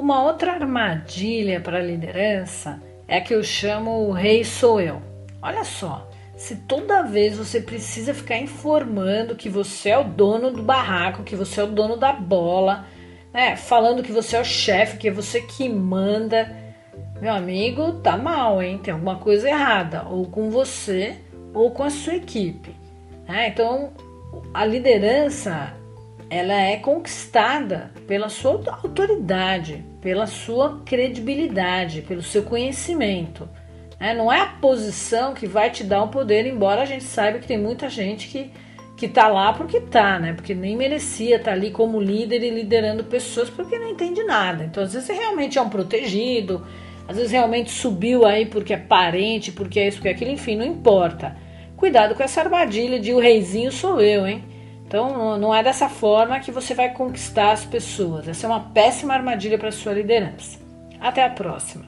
Uma outra armadilha para a liderança é que eu chamo o rei sou eu. Olha só, se toda vez você precisa ficar informando que você é o dono do barraco, que você é o dono da bola, né, falando que você é o chefe, que é você que manda, meu amigo, tá mal, hein? Tem alguma coisa errada, ou com você ou com a sua equipe. Né? Então, a liderança ela é conquistada pela sua autoridade, pela sua credibilidade, pelo seu conhecimento. Né? Não é a posição que vai te dar o um poder, embora a gente saiba que tem muita gente que que tá lá porque tá, né? Porque nem merecia estar tá ali como líder e liderando pessoas porque não entende nada. Então, às vezes, realmente é um protegido, às vezes realmente subiu aí porque é parente, porque é isso, porque é aquilo, enfim, não importa. Cuidado com essa armadilha de o reizinho sou eu, hein? Então, não é dessa forma que você vai conquistar as pessoas. Essa é uma péssima armadilha para sua liderança. Até a próxima.